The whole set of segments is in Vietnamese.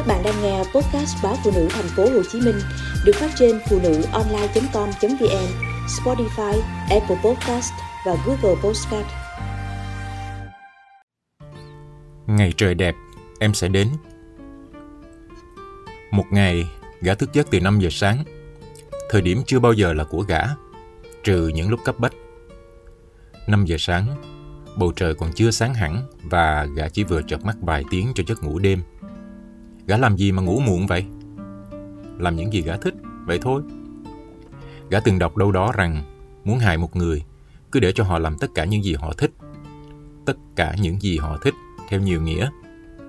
Các bạn đang nghe podcast báo phụ nữ thành phố Hồ Chí Minh được phát trên phụ nữ online.com.vn, Spotify, Apple Podcast và Google Podcast. Ngày trời đẹp, em sẽ đến. Một ngày, gã thức giấc từ 5 giờ sáng. Thời điểm chưa bao giờ là của gã, trừ những lúc cấp bách. 5 giờ sáng, bầu trời còn chưa sáng hẳn và gã chỉ vừa chợp mắt vài tiếng cho giấc ngủ đêm. Gã làm gì mà ngủ muộn vậy? Làm những gì gã thích, vậy thôi. Gã từng đọc đâu đó rằng muốn hại một người, cứ để cho họ làm tất cả những gì họ thích. Tất cả những gì họ thích, theo nhiều nghĩa.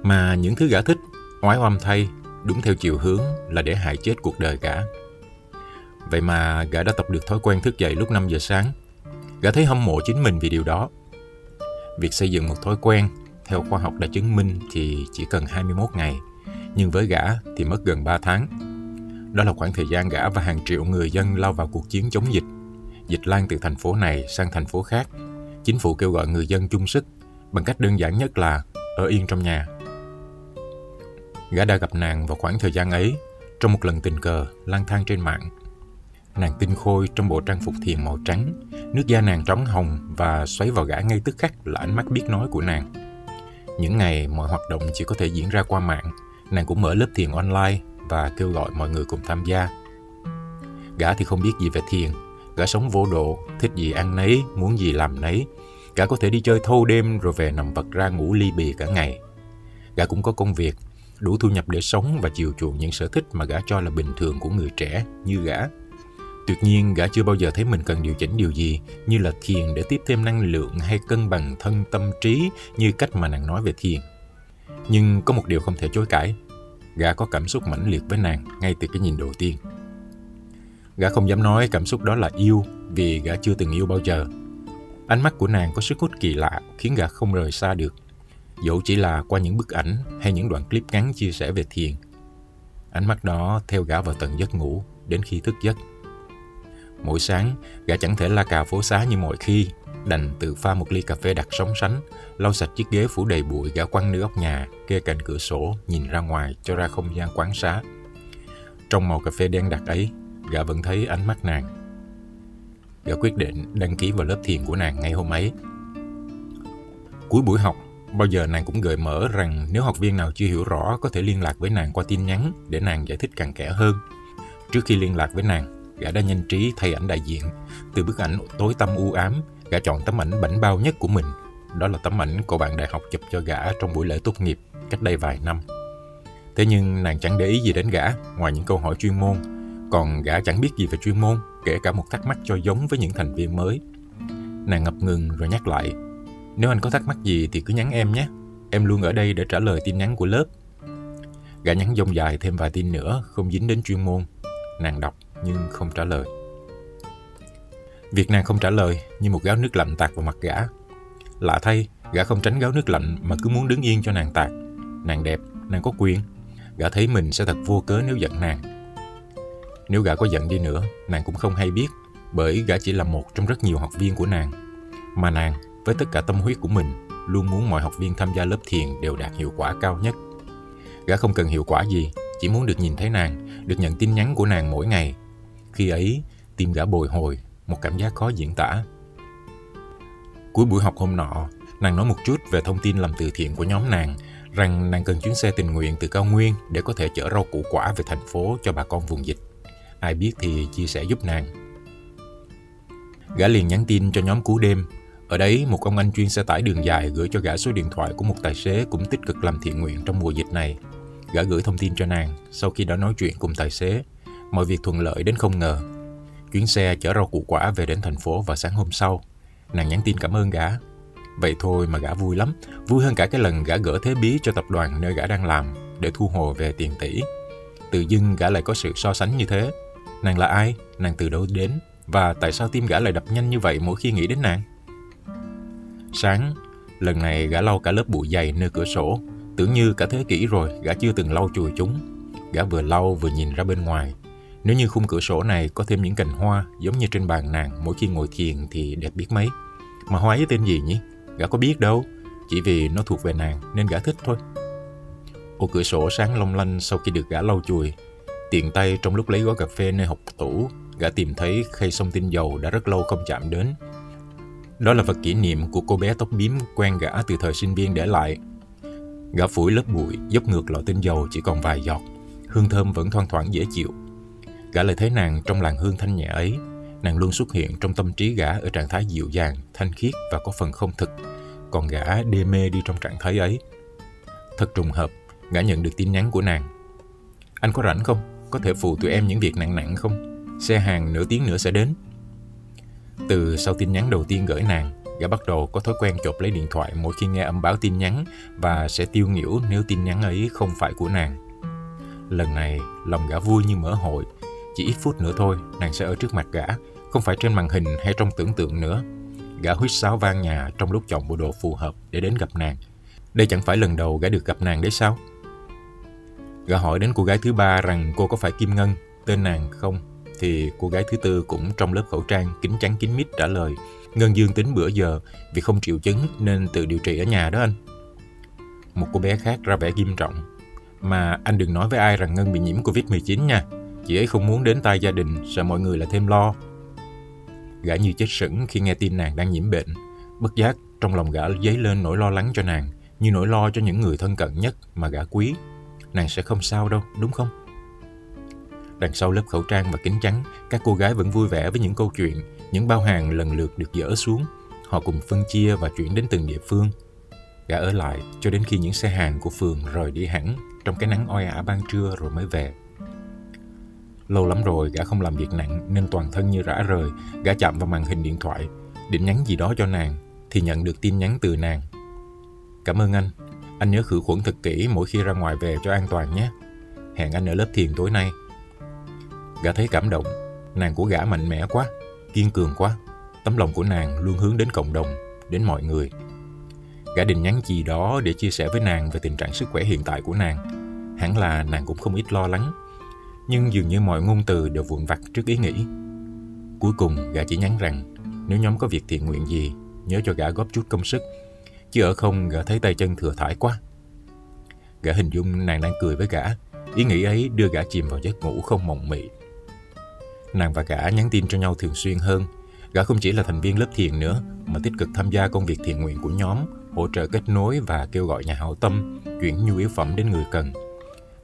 Mà những thứ gã thích, oái oăm thay, đúng theo chiều hướng là để hại chết cuộc đời gã. Vậy mà gã đã tập được thói quen thức dậy lúc 5 giờ sáng. Gã thấy hâm mộ chính mình vì điều đó. Việc xây dựng một thói quen, theo khoa học đã chứng minh thì chỉ cần 21 ngày – nhưng với gã thì mất gần 3 tháng. Đó là khoảng thời gian gã và hàng triệu người dân lao vào cuộc chiến chống dịch. Dịch lan từ thành phố này sang thành phố khác. Chính phủ kêu gọi người dân chung sức bằng cách đơn giản nhất là ở yên trong nhà. Gã đã gặp nàng vào khoảng thời gian ấy trong một lần tình cờ lang thang trên mạng. Nàng tinh khôi trong bộ trang phục thiền màu trắng, nước da nàng trống hồng và xoáy vào gã ngay tức khắc là ánh mắt biết nói của nàng. Những ngày mọi hoạt động chỉ có thể diễn ra qua mạng, nàng cũng mở lớp thiền online và kêu gọi mọi người cùng tham gia. Gã thì không biết gì về thiền, gã sống vô độ, thích gì ăn nấy, muốn gì làm nấy. Gã có thể đi chơi thâu đêm rồi về nằm vật ra ngủ ly bì cả ngày. Gã cũng có công việc, đủ thu nhập để sống và chiều chuộng những sở thích mà gã cho là bình thường của người trẻ như gã. Tuyệt nhiên, gã chưa bao giờ thấy mình cần điều chỉnh điều gì như là thiền để tiếp thêm năng lượng hay cân bằng thân tâm trí như cách mà nàng nói về thiền. Nhưng có một điều không thể chối cãi. Gã có cảm xúc mãnh liệt với nàng ngay từ cái nhìn đầu tiên. Gã không dám nói cảm xúc đó là yêu vì gã chưa từng yêu bao giờ. Ánh mắt của nàng có sức hút kỳ lạ khiến gã không rời xa được. Dẫu chỉ là qua những bức ảnh hay những đoạn clip ngắn chia sẻ về thiền. Ánh mắt đó theo gã vào tận giấc ngủ đến khi thức giấc. Mỗi sáng, gã chẳng thể la cà phố xá như mọi khi đành tự pha một ly cà phê đặc sóng sánh, lau sạch chiếc ghế phủ đầy bụi gã quăng nơi góc nhà, kê cạnh cửa sổ, nhìn ra ngoài cho ra không gian quán xá. Trong màu cà phê đen đặc ấy, gã vẫn thấy ánh mắt nàng. Gã quyết định đăng ký vào lớp thiền của nàng ngay hôm ấy. Cuối buổi học, bao giờ nàng cũng gợi mở rằng nếu học viên nào chưa hiểu rõ có thể liên lạc với nàng qua tin nhắn để nàng giải thích càng kẽ hơn. Trước khi liên lạc với nàng, gã đã nhanh trí thay ảnh đại diện từ bức ảnh tối tăm u ám Gã chọn tấm ảnh bảnh bao nhất của mình. Đó là tấm ảnh của bạn đại học chụp cho gã trong buổi lễ tốt nghiệp cách đây vài năm. Thế nhưng nàng chẳng để ý gì đến gã ngoài những câu hỏi chuyên môn. Còn gã chẳng biết gì về chuyên môn, kể cả một thắc mắc cho giống với những thành viên mới. Nàng ngập ngừng rồi nhắc lại. Nếu anh có thắc mắc gì thì cứ nhắn em nhé. Em luôn ở đây để trả lời tin nhắn của lớp. Gã nhắn dông dài thêm vài tin nữa, không dính đến chuyên môn. Nàng đọc nhưng không trả lời. Việc nàng không trả lời như một gáo nước lạnh tạt vào mặt gã. Lạ thay, gã không tránh gáo nước lạnh mà cứ muốn đứng yên cho nàng tạt. Nàng đẹp, nàng có quyền. Gã thấy mình sẽ thật vô cớ nếu giận nàng. Nếu gã có giận đi nữa, nàng cũng không hay biết bởi gã chỉ là một trong rất nhiều học viên của nàng. Mà nàng, với tất cả tâm huyết của mình, luôn muốn mọi học viên tham gia lớp thiền đều đạt hiệu quả cao nhất. Gã không cần hiệu quả gì, chỉ muốn được nhìn thấy nàng, được nhận tin nhắn của nàng mỗi ngày. Khi ấy, tim gã bồi hồi một cảm giác khó diễn tả. Cuối buổi học hôm nọ, nàng nói một chút về thông tin làm từ thiện của nhóm nàng, rằng nàng cần chuyến xe tình nguyện từ cao nguyên để có thể chở rau củ quả về thành phố cho bà con vùng dịch. Ai biết thì chia sẻ giúp nàng. Gã liền nhắn tin cho nhóm cú đêm. Ở đấy, một ông anh chuyên xe tải đường dài gửi cho gã số điện thoại của một tài xế cũng tích cực làm thiện nguyện trong mùa dịch này. Gã gửi thông tin cho nàng sau khi đã nói chuyện cùng tài xế. Mọi việc thuận lợi đến không ngờ Chuyến xe chở rau củ quả về đến thành phố vào sáng hôm sau. Nàng nhắn tin cảm ơn gã. Vậy thôi mà gã vui lắm, vui hơn cả cái lần gã gỡ thế bí cho tập đoàn nơi gã đang làm để thu hồi về tiền tỷ. Tự dưng gã lại có sự so sánh như thế. Nàng là ai? Nàng từ đâu đến? Và tại sao tim gã lại đập nhanh như vậy mỗi khi nghĩ đến nàng? Sáng, lần này gã lau cả lớp bụi dày nơi cửa sổ. Tưởng như cả thế kỷ rồi gã chưa từng lau chùi chúng. Gã vừa lau vừa nhìn ra bên ngoài nếu như khung cửa sổ này có thêm những cành hoa giống như trên bàn nàng mỗi khi ngồi thiền thì đẹp biết mấy. Mà hoa ấy tên gì nhỉ? Gã có biết đâu, chỉ vì nó thuộc về nàng nên gã thích thôi. Ô cửa sổ sáng long lanh sau khi được gã lau chùi. Tiện tay trong lúc lấy gói cà phê nơi học tủ, gã tìm thấy khay sông tinh dầu đã rất lâu không chạm đến. Đó là vật kỷ niệm của cô bé tóc bím quen gã từ thời sinh viên để lại. Gã phủi lớp bụi, dốc ngược lọ tinh dầu chỉ còn vài giọt. Hương thơm vẫn thoang thoảng dễ chịu. Gã lại thấy nàng trong làng hương thanh nhẹ ấy. Nàng luôn xuất hiện trong tâm trí gã ở trạng thái dịu dàng, thanh khiết và có phần không thực. Còn gã đê mê đi trong trạng thái ấy. Thật trùng hợp, gã nhận được tin nhắn của nàng. Anh có rảnh không? Có thể phụ tụi em những việc nặng nặng không? Xe hàng nửa tiếng nữa sẽ đến. Từ sau tin nhắn đầu tiên gửi nàng, gã bắt đầu có thói quen chộp lấy điện thoại mỗi khi nghe âm báo tin nhắn và sẽ tiêu nghỉu nếu tin nhắn ấy không phải của nàng. Lần này, lòng gã vui như mở hội. Chỉ ít phút nữa thôi, nàng sẽ ở trước mặt gã, không phải trên màn hình hay trong tưởng tượng nữa. Gã huýt sáo vang nhà trong lúc chọn bộ đồ phù hợp để đến gặp nàng. Đây chẳng phải lần đầu gã được gặp nàng đấy sao? Gã hỏi đến cô gái thứ ba rằng cô có phải Kim Ngân, tên nàng không? Thì cô gái thứ tư cũng trong lớp khẩu trang, kính trắng kín mít trả lời. Ngân dương tính bữa giờ vì không triệu chứng nên tự điều trị ở nhà đó anh. Một cô bé khác ra vẻ nghiêm trọng. Mà anh đừng nói với ai rằng Ngân bị nhiễm Covid-19 nha. Chị ấy không muốn đến tai gia đình, sợ mọi người là thêm lo. Gã như chết sững khi nghe tin nàng đang nhiễm bệnh. Bất giác, trong lòng gã dấy lên nỗi lo lắng cho nàng, như nỗi lo cho những người thân cận nhất mà gã quý nàng sẽ không sao đâu, đúng không? Đằng sau lớp khẩu trang và kính chắn, các cô gái vẫn vui vẻ với những câu chuyện, những bao hàng lần lượt được dỡ xuống. Họ cùng phân chia và chuyển đến từng địa phương. Gã ở lại cho đến khi những xe hàng của phường rời đi hẳn trong cái nắng oi ả ban trưa rồi mới về. Lâu lắm rồi gã không làm việc nặng nên toàn thân như rã rời, gã chạm vào màn hình điện thoại, định nhắn gì đó cho nàng thì nhận được tin nhắn từ nàng. Cảm ơn anh, anh nhớ khử khuẩn thật kỹ mỗi khi ra ngoài về cho an toàn nhé. Hẹn anh ở lớp thiền tối nay. Gã thấy cảm động. Nàng của gã mạnh mẽ quá, kiên cường quá. Tấm lòng của nàng luôn hướng đến cộng đồng, đến mọi người. Gã định nhắn gì đó để chia sẻ với nàng về tình trạng sức khỏe hiện tại của nàng. Hẳn là nàng cũng không ít lo lắng. Nhưng dường như mọi ngôn từ đều vụn vặt trước ý nghĩ. Cuối cùng gã chỉ nhắn rằng nếu nhóm có việc thiện nguyện gì, nhớ cho gã góp chút công sức. Chứ ở không gã thấy tay chân thừa thải quá. Gã hình dung nàng đang cười với gã. Ý nghĩ ấy đưa gã chìm vào giấc ngủ không mộng mị. Nàng và gã nhắn tin cho nhau thường xuyên hơn. Gã không chỉ là thành viên lớp thiền nữa Mà tích cực tham gia công việc thiện nguyện của nhóm Hỗ trợ kết nối và kêu gọi nhà hảo tâm Chuyển nhu yếu phẩm đến người cần.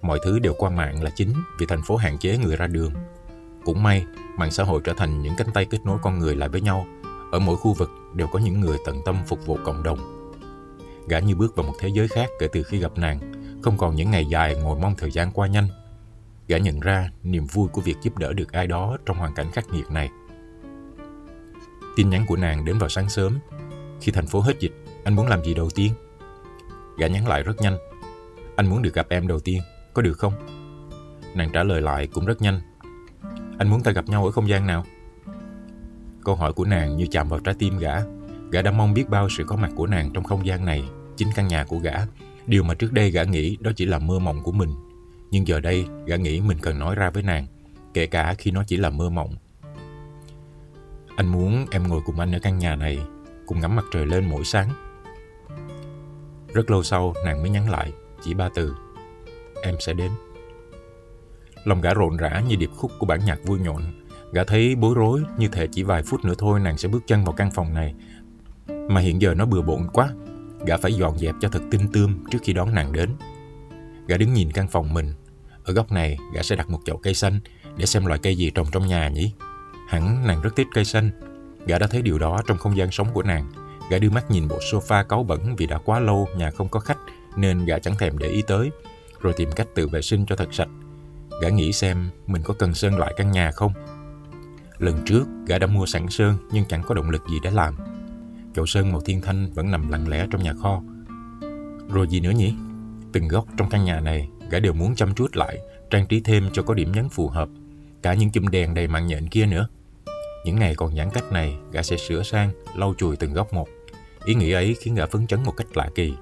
Mọi thứ đều qua mạng là chính Vì thành phố hạn chế người ra đường Cũng may, mạng xã hội trở thành những cánh tay kết nối con người lại với nhau Ở mỗi khu vực đều có những người tận tâm phục vụ cộng đồng Gã như bước vào một thế giới khác kể từ khi gặp nàng, không còn những ngày dài ngồi mong thời gian qua nhanh. Gã nhận ra niềm vui của việc giúp đỡ được ai đó trong hoàn cảnh khắc nghiệt này. Tin nhắn của nàng đến vào sáng sớm. Khi thành phố hết dịch, anh muốn làm gì đầu tiên? Gã nhắn lại rất nhanh. Anh muốn được gặp em đầu tiên, có được không? Nàng trả lời lại cũng rất nhanh. Anh muốn ta gặp nhau ở không gian nào? Câu hỏi của nàng như chạm vào trái tim gã. Gã đã mong biết bao sự có mặt của nàng trong không gian này chính căn nhà của gã. Điều mà trước đây gã nghĩ đó chỉ là mơ mộng của mình. Nhưng giờ đây, gã nghĩ mình cần nói ra với nàng, kể cả khi nó chỉ là mơ mộng. Anh muốn em ngồi cùng anh ở căn nhà này, cùng ngắm mặt trời lên mỗi sáng. Rất lâu sau, nàng mới nhắn lại, chỉ ba từ. Em sẽ đến. Lòng gã rộn rã như điệp khúc của bản nhạc vui nhộn. Gã thấy bối rối, như thể chỉ vài phút nữa thôi nàng sẽ bước chân vào căn phòng này. Mà hiện giờ nó bừa bộn quá, Gã phải dọn dẹp cho thật tinh tươm trước khi đón nàng đến. Gã đứng nhìn căn phòng mình. Ở góc này, gã sẽ đặt một chậu cây xanh để xem loại cây gì trồng trong nhà nhỉ. Hẳn nàng rất thích cây xanh. Gã đã thấy điều đó trong không gian sống của nàng. Gã đưa mắt nhìn bộ sofa cáu bẩn vì đã quá lâu nhà không có khách nên gã chẳng thèm để ý tới. Rồi tìm cách tự vệ sinh cho thật sạch. Gã nghĩ xem mình có cần sơn lại căn nhà không. Lần trước, gã đã mua sẵn sơn nhưng chẳng có động lực gì để làm chậu sơn màu thiên thanh vẫn nằm lặng lẽ trong nhà kho. Rồi gì nữa nhỉ? Từng góc trong căn nhà này, gã đều muốn chăm chút lại, trang trí thêm cho có điểm nhấn phù hợp. Cả những chùm đèn đầy mạng nhện kia nữa. Những ngày còn giãn cách này, gã sẽ sửa sang, lau chùi từng góc một. Ý nghĩ ấy khiến gã phấn chấn một cách lạ kỳ.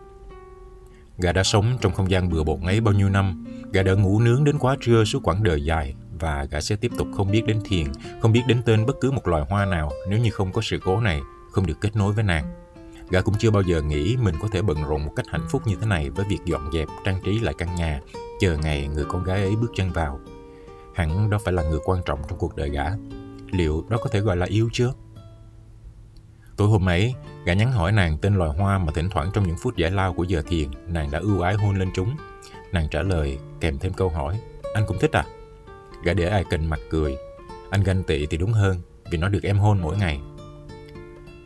Gã đã sống trong không gian bừa bộn ấy bao nhiêu năm, gã đã ngủ nướng đến quá trưa suốt quãng đời dài và gã sẽ tiếp tục không biết đến thiền, không biết đến tên bất cứ một loài hoa nào nếu như không có sự cố này không được kết nối với nàng. Gã cũng chưa bao giờ nghĩ mình có thể bận rộn một cách hạnh phúc như thế này với việc dọn dẹp, trang trí lại căn nhà, chờ ngày người con gái ấy bước chân vào. Hẳn đó phải là người quan trọng trong cuộc đời gã. Liệu đó có thể gọi là yêu chưa? Tối hôm ấy, gã nhắn hỏi nàng tên loài hoa mà thỉnh thoảng trong những phút giải lao của giờ thiền, nàng đã ưu ái hôn lên chúng. Nàng trả lời kèm thêm câu hỏi, anh cũng thích à? Gã để ai cần mặt cười. Anh ganh tị thì đúng hơn, vì nó được em hôn mỗi ngày.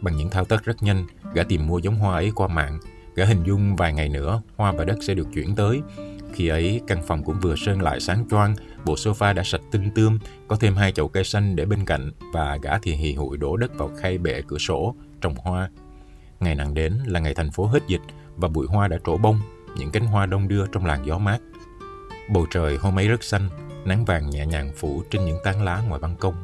Bằng những thao tác rất nhanh, gã tìm mua giống hoa ấy qua mạng. Gã hình dung vài ngày nữa, hoa và đất sẽ được chuyển tới. Khi ấy, căn phòng cũng vừa sơn lại sáng choang, bộ sofa đã sạch tinh tươm, có thêm hai chậu cây xanh để bên cạnh và gã thì hì hụi đổ đất vào khay bệ cửa sổ, trồng hoa. Ngày nàng đến là ngày thành phố hết dịch và bụi hoa đã trổ bông, những cánh hoa đông đưa trong làn gió mát. Bầu trời hôm ấy rất xanh, nắng vàng nhẹ nhàng phủ trên những tán lá ngoài ban công